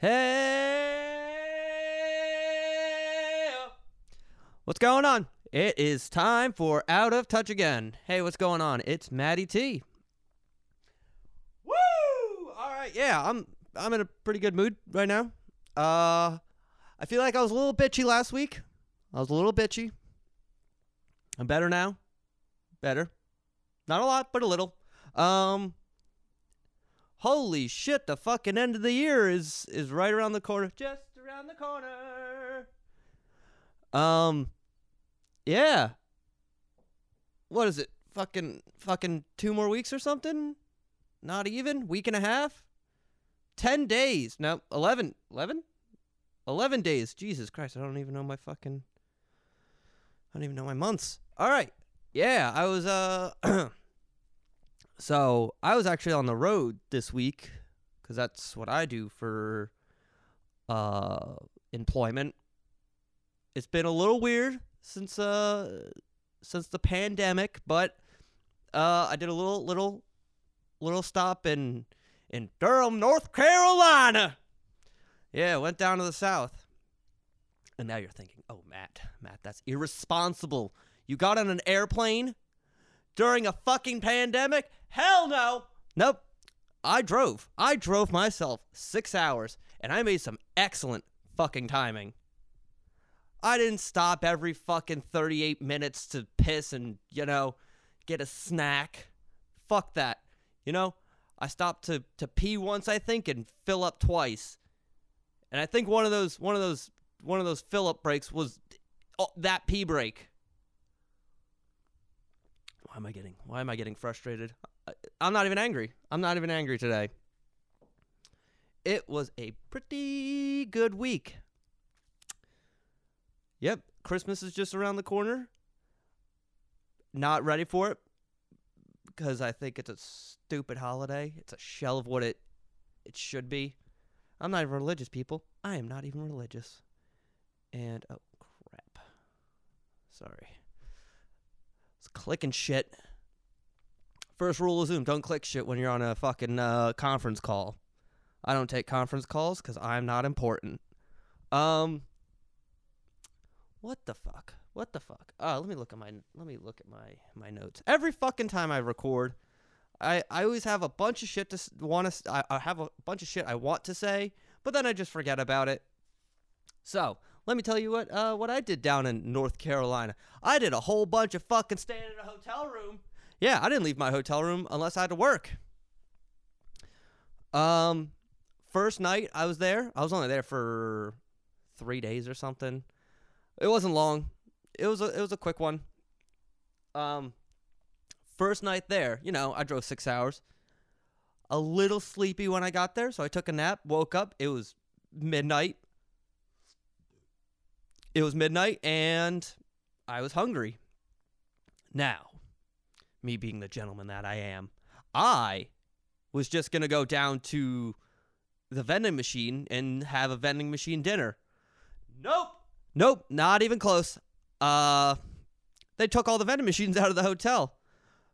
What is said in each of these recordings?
Hey, what's going on? It is time for Out of Touch again. Hey, what's going on? It's Maddie T. Woo! All right, yeah, I'm I'm in a pretty good mood right now. Uh, I feel like I was a little bitchy last week. I was a little bitchy. I'm better now. Better. Not a lot, but a little. Um, holy shit, the fucking end of the year is is right around the corner. Just around the corner. Um yeah. What is it? Fucking fucking two more weeks or something? Not even? Week and a half? 10 days. No, 11. 11? 11 days. Jesus Christ, I don't even know my fucking I don't even know my months. All right. Yeah, I was uh So I was actually on the road this week because that's what I do for uh, employment. It's been a little weird since uh since the pandemic, but uh, I did a little little little stop in in Durham, North Carolina. Yeah, went down to the south. And now you're thinking, "Oh, Matt, Matt, that's irresponsible. You got on an airplane during a fucking pandemic? Hell no. Nope. I drove. I drove myself six hours, and I made some excellent fucking timing. I didn't stop every fucking 38 minutes to piss and, you know, get a snack. Fuck that. You know, I stopped to, to pee once, I think, and fill up twice. And I think one of those one of those one of those fill up breaks was oh, that pee break. Am I getting why am I getting frustrated? I'm not even angry. I'm not even angry today. It was a pretty good week. Yep, Christmas is just around the corner. Not ready for it because I think it's a stupid holiday. It's a shell of what it it should be. I'm not even religious, people. I am not even religious. And oh crap. Sorry. Clicking shit. First rule of Zoom: don't click shit when you're on a fucking uh, conference call. I don't take conference calls because I'm not important. Um. What the fuck? What the fuck? Oh, let me look at my let me look at my my notes. Every fucking time I record, I I always have a bunch of shit to want to. I, I have a bunch of shit I want to say, but then I just forget about it. So let me tell you what uh, what I did down in North Carolina. I did a whole bunch of fucking staying in a hotel room. Yeah, I didn't leave my hotel room unless I had to work. Um, first night I was there, I was only there for three days or something. It wasn't long. It was a it was a quick one. Um, first night there, you know, I drove six hours. A little sleepy when I got there, so I took a nap. Woke up. It was midnight. It was midnight, and I was hungry. Now, me being the gentleman that I am, I was just gonna go down to the vending machine and have a vending machine dinner. Nope. Nope, not even close. Uh they took all the vending machines out of the hotel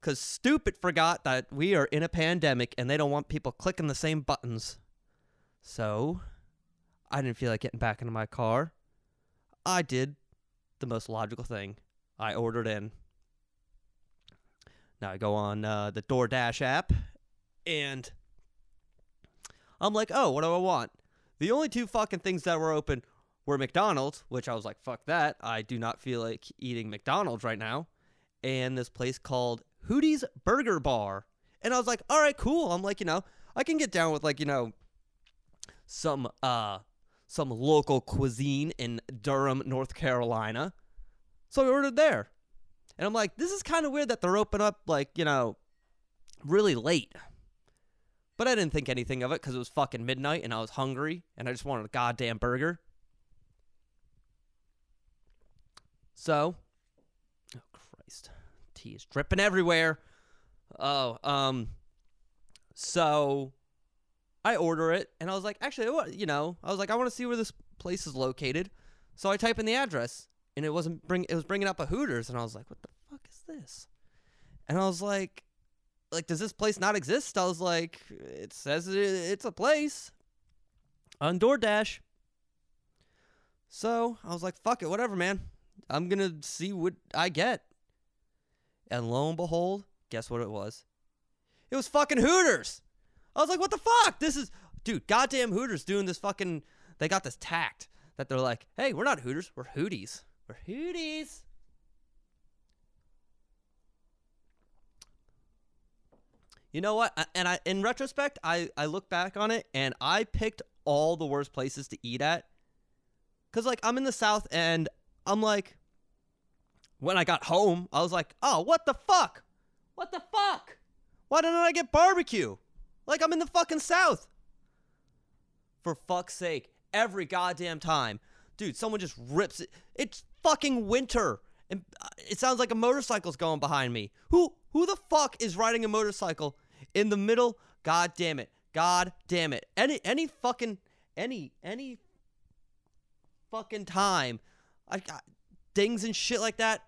cuz stupid forgot that we are in a pandemic and they don't want people clicking the same buttons. So, I didn't feel like getting back into my car. I did the most logical thing. I ordered in. Now I go on uh, the DoorDash app and I'm like, oh, what do I want? The only two fucking things that were open were McDonald's, which I was like, fuck that. I do not feel like eating McDonald's right now. And this place called Hootie's Burger Bar. And I was like, all right, cool. I'm like, you know, I can get down with like, you know, some uh some local cuisine in Durham, North Carolina. So I ordered there. And I'm like, this is kind of weird that they're open up like, you know, really late. But I didn't think anything of it because it was fucking midnight and I was hungry and I just wanted a goddamn burger. So, oh Christ, tea is dripping everywhere. Oh, um, so I order it and I was like, actually, you know, I was like, I want to see where this place is located. So I type in the address and it wasn't bring it was bringing up a Hooters and I was like, what the fuck is this? And I was like, like does this place not exist? I was like, it says it, it's a place. on DoorDash. So I was like, fuck it, whatever, man. I'm to see what I get. And lo and behold, guess what it was? It was fucking Hooters. I was like, what the fuck? This is, dude, goddamn Hooters doing this fucking, they got this tact that they're like, hey, we're not Hooters, we're Hooties. We're Hooties. You know what? And I, in retrospect, I, I look back on it and I picked all the worst places to eat at. Cause like I'm in the South and I'm like, when I got home, I was like, oh, what the fuck? What the fuck? Why didn't I get barbecue? Like I'm in the fucking South. For fuck's sake, every goddamn time. Dude, someone just rips it. It's fucking winter. And uh, it sounds like a motorcycle's going behind me. Who who the fuck is riding a motorcycle in the middle? God damn it. God damn it. Any any fucking any any fucking time. I got dings and shit like that.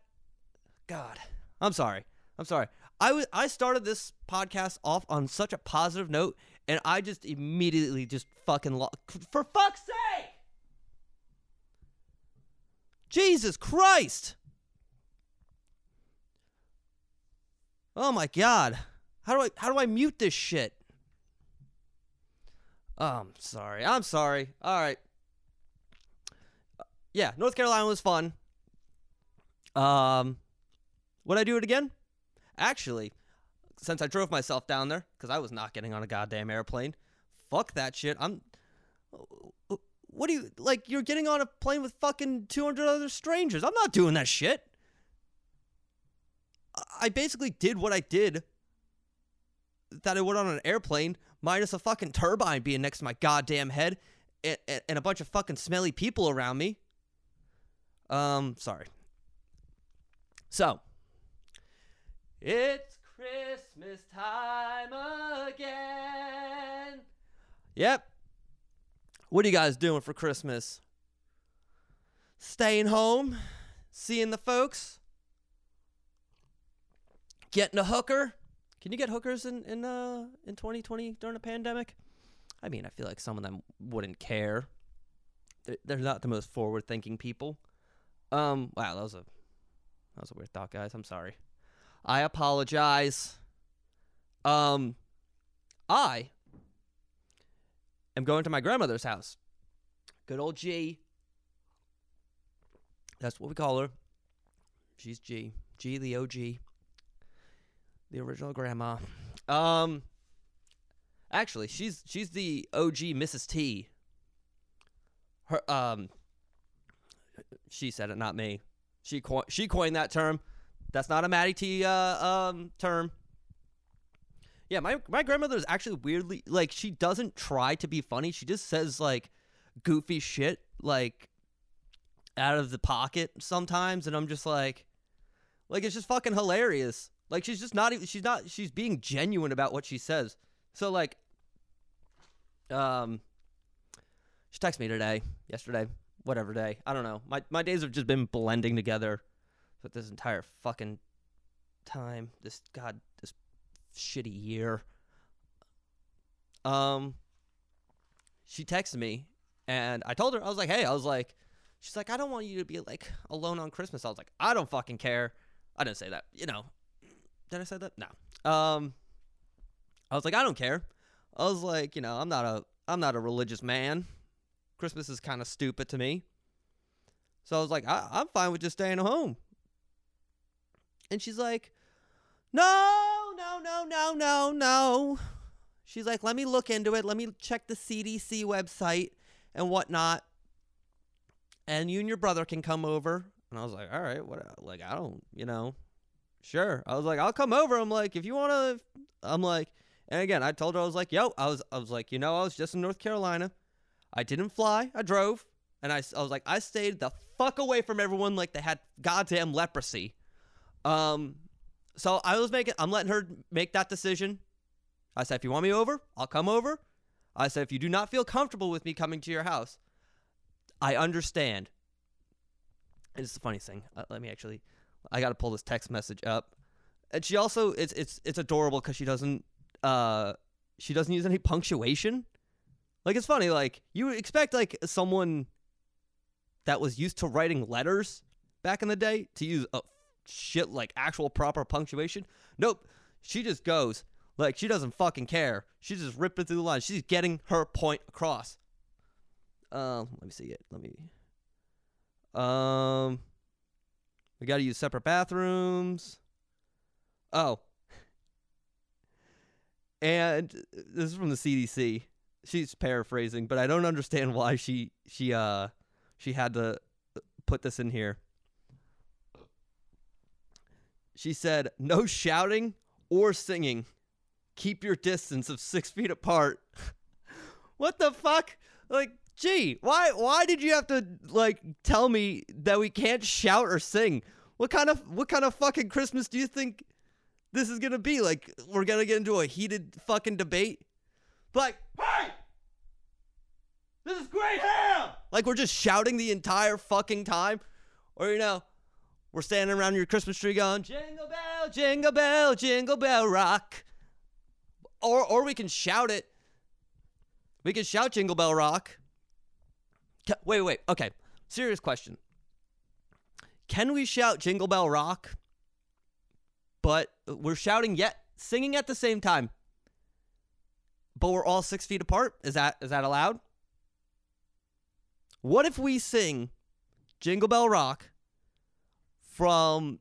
God. I'm sorry. I'm sorry. I, started this podcast off on such a positive note, and I just immediately just fucking lo- for fuck's sake. Jesus Christ. Oh my god. How do I how do I mute this shit? Oh, I'm sorry. I'm sorry. All right. Yeah, North Carolina was fun. Um would I do it again? Actually, since I drove myself down there cuz I was not getting on a goddamn airplane. Fuck that shit. I'm what do you like you're getting on a plane with fucking 200 other strangers. I'm not doing that shit. I basically did what I did that I would on an airplane, minus a fucking turbine being next to my goddamn head and, and a bunch of fucking smelly people around me. Um, sorry. So, it's Christmas time again. Yep. What are you guys doing for Christmas? Staying home? Seeing the folks? Getting a hooker? Can you get hookers in in uh in 2020 during a pandemic? I mean, I feel like some of them wouldn't care. They're, they're not the most forward-thinking people. Um, wow, that was a that was a weird thought, guys. I'm sorry. I apologize. Um, I am going to my grandmother's house. Good old G. That's what we call her. She's G. G, the OG the original grandma. Um, actually, she's she's the OG Mrs. T. Her um, she said it, not me. She co- she coined that term. That's not a Maddie T uh, um term. Yeah, my my grandmother is actually weirdly like she doesn't try to be funny. She just says like goofy shit like out of the pocket sometimes, and I'm just like, like it's just fucking hilarious. Like she's just not even she's not she's being genuine about what she says. So like um she texted me today, yesterday, whatever day. I don't know. My my days have just been blending together with this entire fucking time. This god this shitty year. Um she texted me and I told her I was like, "Hey, I was like she's like, "I don't want you to be like alone on Christmas." I was like, "I don't fucking care." I didn't say that. You know, did I say that? No. Um, I was like, I don't care. I was like, you know, I'm not a I'm not a religious man. Christmas is kind of stupid to me. So I was like, I, I'm fine with just staying home. And she's like, No, no, no, no, no, no. She's like, Let me look into it. Let me check the CDC website and whatnot. And you and your brother can come over. And I was like, All right, what? Like, I don't, you know, sure. I was like, I'll come over. I'm like, if you want to, I'm like, and again, I told her I was like, yo, I was, I was like, you know, I was just in North Carolina. I didn't fly. I drove, and I, I was like, I stayed the fuck away from everyone like they had goddamn leprosy. Um, so I was making, I'm letting her make that decision. I said, if you want me over, I'll come over. I said, if you do not feel comfortable with me coming to your house, I understand. And it's the funniest thing. Uh, let me actually I got to pull this text message up. And she also it's it's it's adorable because she doesn't uh she doesn't use any punctuation. Like it's funny, like you would expect like someone that was used to writing letters back in the day to use a shit like actual proper punctuation. Nope. She just goes. Like she doesn't fucking care. She's just ripping through the line. She's getting her point across. Um, let me see it. Let me um we gotta use separate bathrooms. Oh. And this is from the CDC. She's paraphrasing, but I don't understand why she she uh she had to put this in here. She said, "No shouting or singing. Keep your distance of six feet apart." what the fuck? Like, gee, why why did you have to like tell me that we can't shout or sing? What kind of what kind of fucking Christmas do you think this is gonna be? Like, we're gonna get into a heated fucking debate? Like, hey, this is great ham. Like we're just shouting the entire fucking time, or you know, we're standing around your Christmas tree going jingle bell, jingle bell, jingle bell rock, or or we can shout it. We can shout jingle bell rock. Wait, wait, okay. Serious question. Can we shout jingle bell rock? But we're shouting yet singing at the same time. But we're all six feet apart. Is that is that allowed? What if we sing Jingle Bell Rock from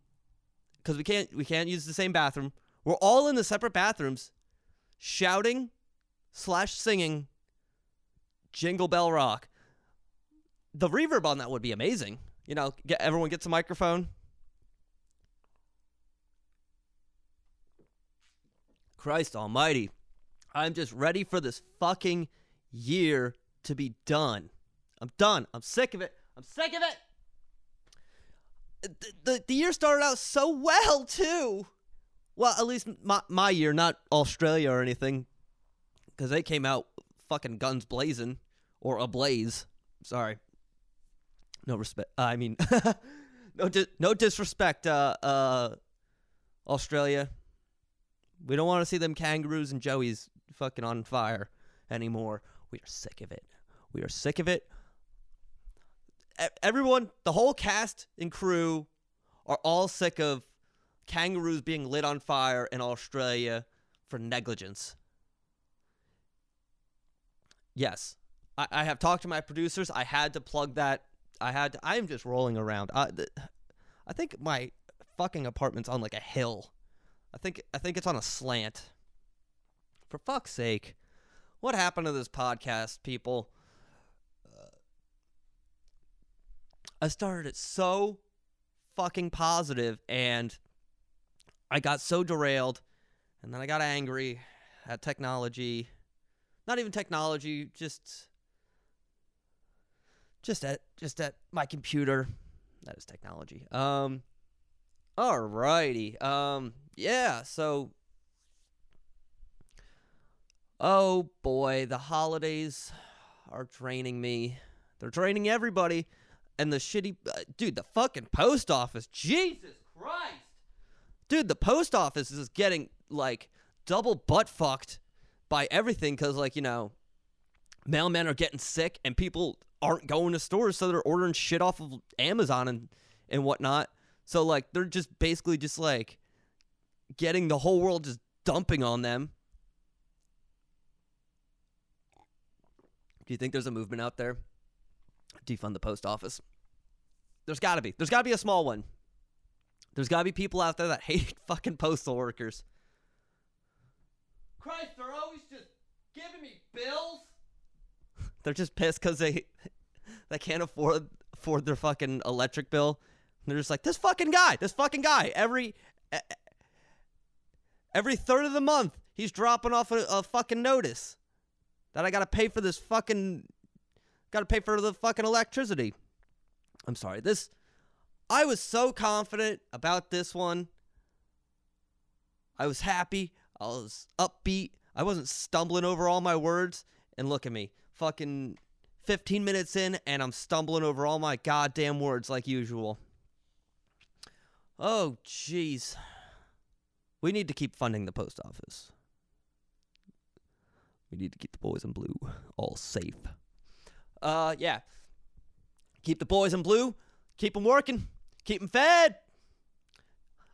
because we can't we can't use the same bathroom. We're all in the separate bathrooms, shouting slash singing Jingle Bell Rock. The reverb on that would be amazing. You know, get everyone gets a microphone. Christ Almighty, I'm just ready for this fucking year to be done. I'm done. I'm sick of it. I'm sick of it. The, the, year started out so well, too. Well, at least my, my year, not Australia or anything. Because they came out fucking guns blazing. Or ablaze. Sorry. No respect. I mean, no, di- no disrespect, uh, uh, Australia. We don't want to see them kangaroos and joeys fucking on fire anymore. We are sick of it. We are sick of it. Everyone, the whole cast and crew are all sick of kangaroos being lit on fire in Australia for negligence. Yes, I, I have talked to my producers. I had to plug that. I had. To, I am just rolling around. I, th- I think my fucking apartment's on like a hill. I think I think it's on a slant. For fuck's sake, what happened to this podcast, people? Uh, I started it so fucking positive, and I got so derailed, and then I got angry at technology. Not even technology, just just at just at my computer. That is technology. Um. Alrighty. Um. Yeah. So. Oh boy, the holidays are draining me. They're draining everybody, and the shitty uh, dude. The fucking post office. Jesus Christ, dude. The post office is getting like double butt fucked by everything because, like, you know, mailmen are getting sick and people aren't going to stores, so they're ordering shit off of Amazon and and whatnot. So like they're just basically just like getting the whole world just dumping on them. Do you think there's a movement out there? Defund the post office. There's got to be. There's got to be a small one. There's got to be people out there that hate fucking postal workers. Christ, they're always just giving me bills. They're just pissed because they they can't afford afford their fucking electric bill. And they're just like this fucking guy, this fucking guy. Every every third of the month, he's dropping off a, a fucking notice that I gotta pay for this fucking gotta pay for the fucking electricity. I'm sorry. This I was so confident about this one. I was happy. I was upbeat. I wasn't stumbling over all my words. And look at me. Fucking 15 minutes in, and I'm stumbling over all my goddamn words like usual. Oh, jeez. We need to keep funding the post office. We need to keep the boys in blue all safe. Uh, yeah. Keep the boys in blue. Keep them working. Keep them fed.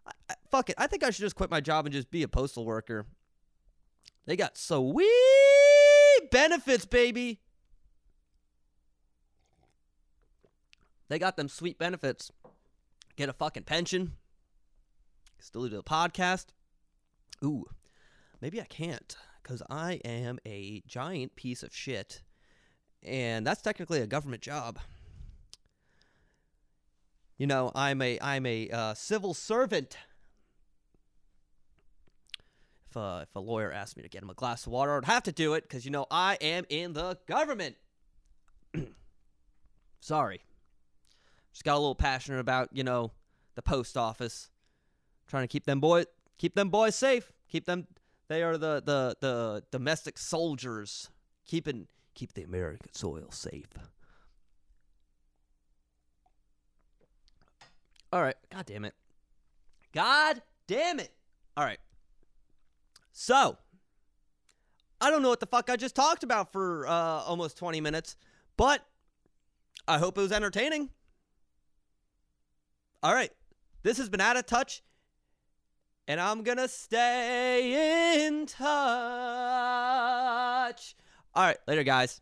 I, I, fuck it. I think I should just quit my job and just be a postal worker. They got sweet benefits, baby. They got them sweet benefits. Get a fucking pension. Still do the podcast. Ooh, maybe I can't because I am a giant piece of shit. And that's technically a government job. You know, I'm a I'm a uh, civil servant. If uh, if a lawyer asked me to get him a glass of water, I'd have to do it because you know I am in the government. Sorry, just got a little passionate about you know the post office, trying to keep them boy keep them boys safe, keep them. They are the the the domestic soldiers, keeping keep the American soil safe. All right. God damn it. God damn it. All right. So, I don't know what the fuck I just talked about for uh, almost 20 minutes, but I hope it was entertaining. All right. This has been Out of Touch, and I'm going to stay in touch. All right. Later, guys.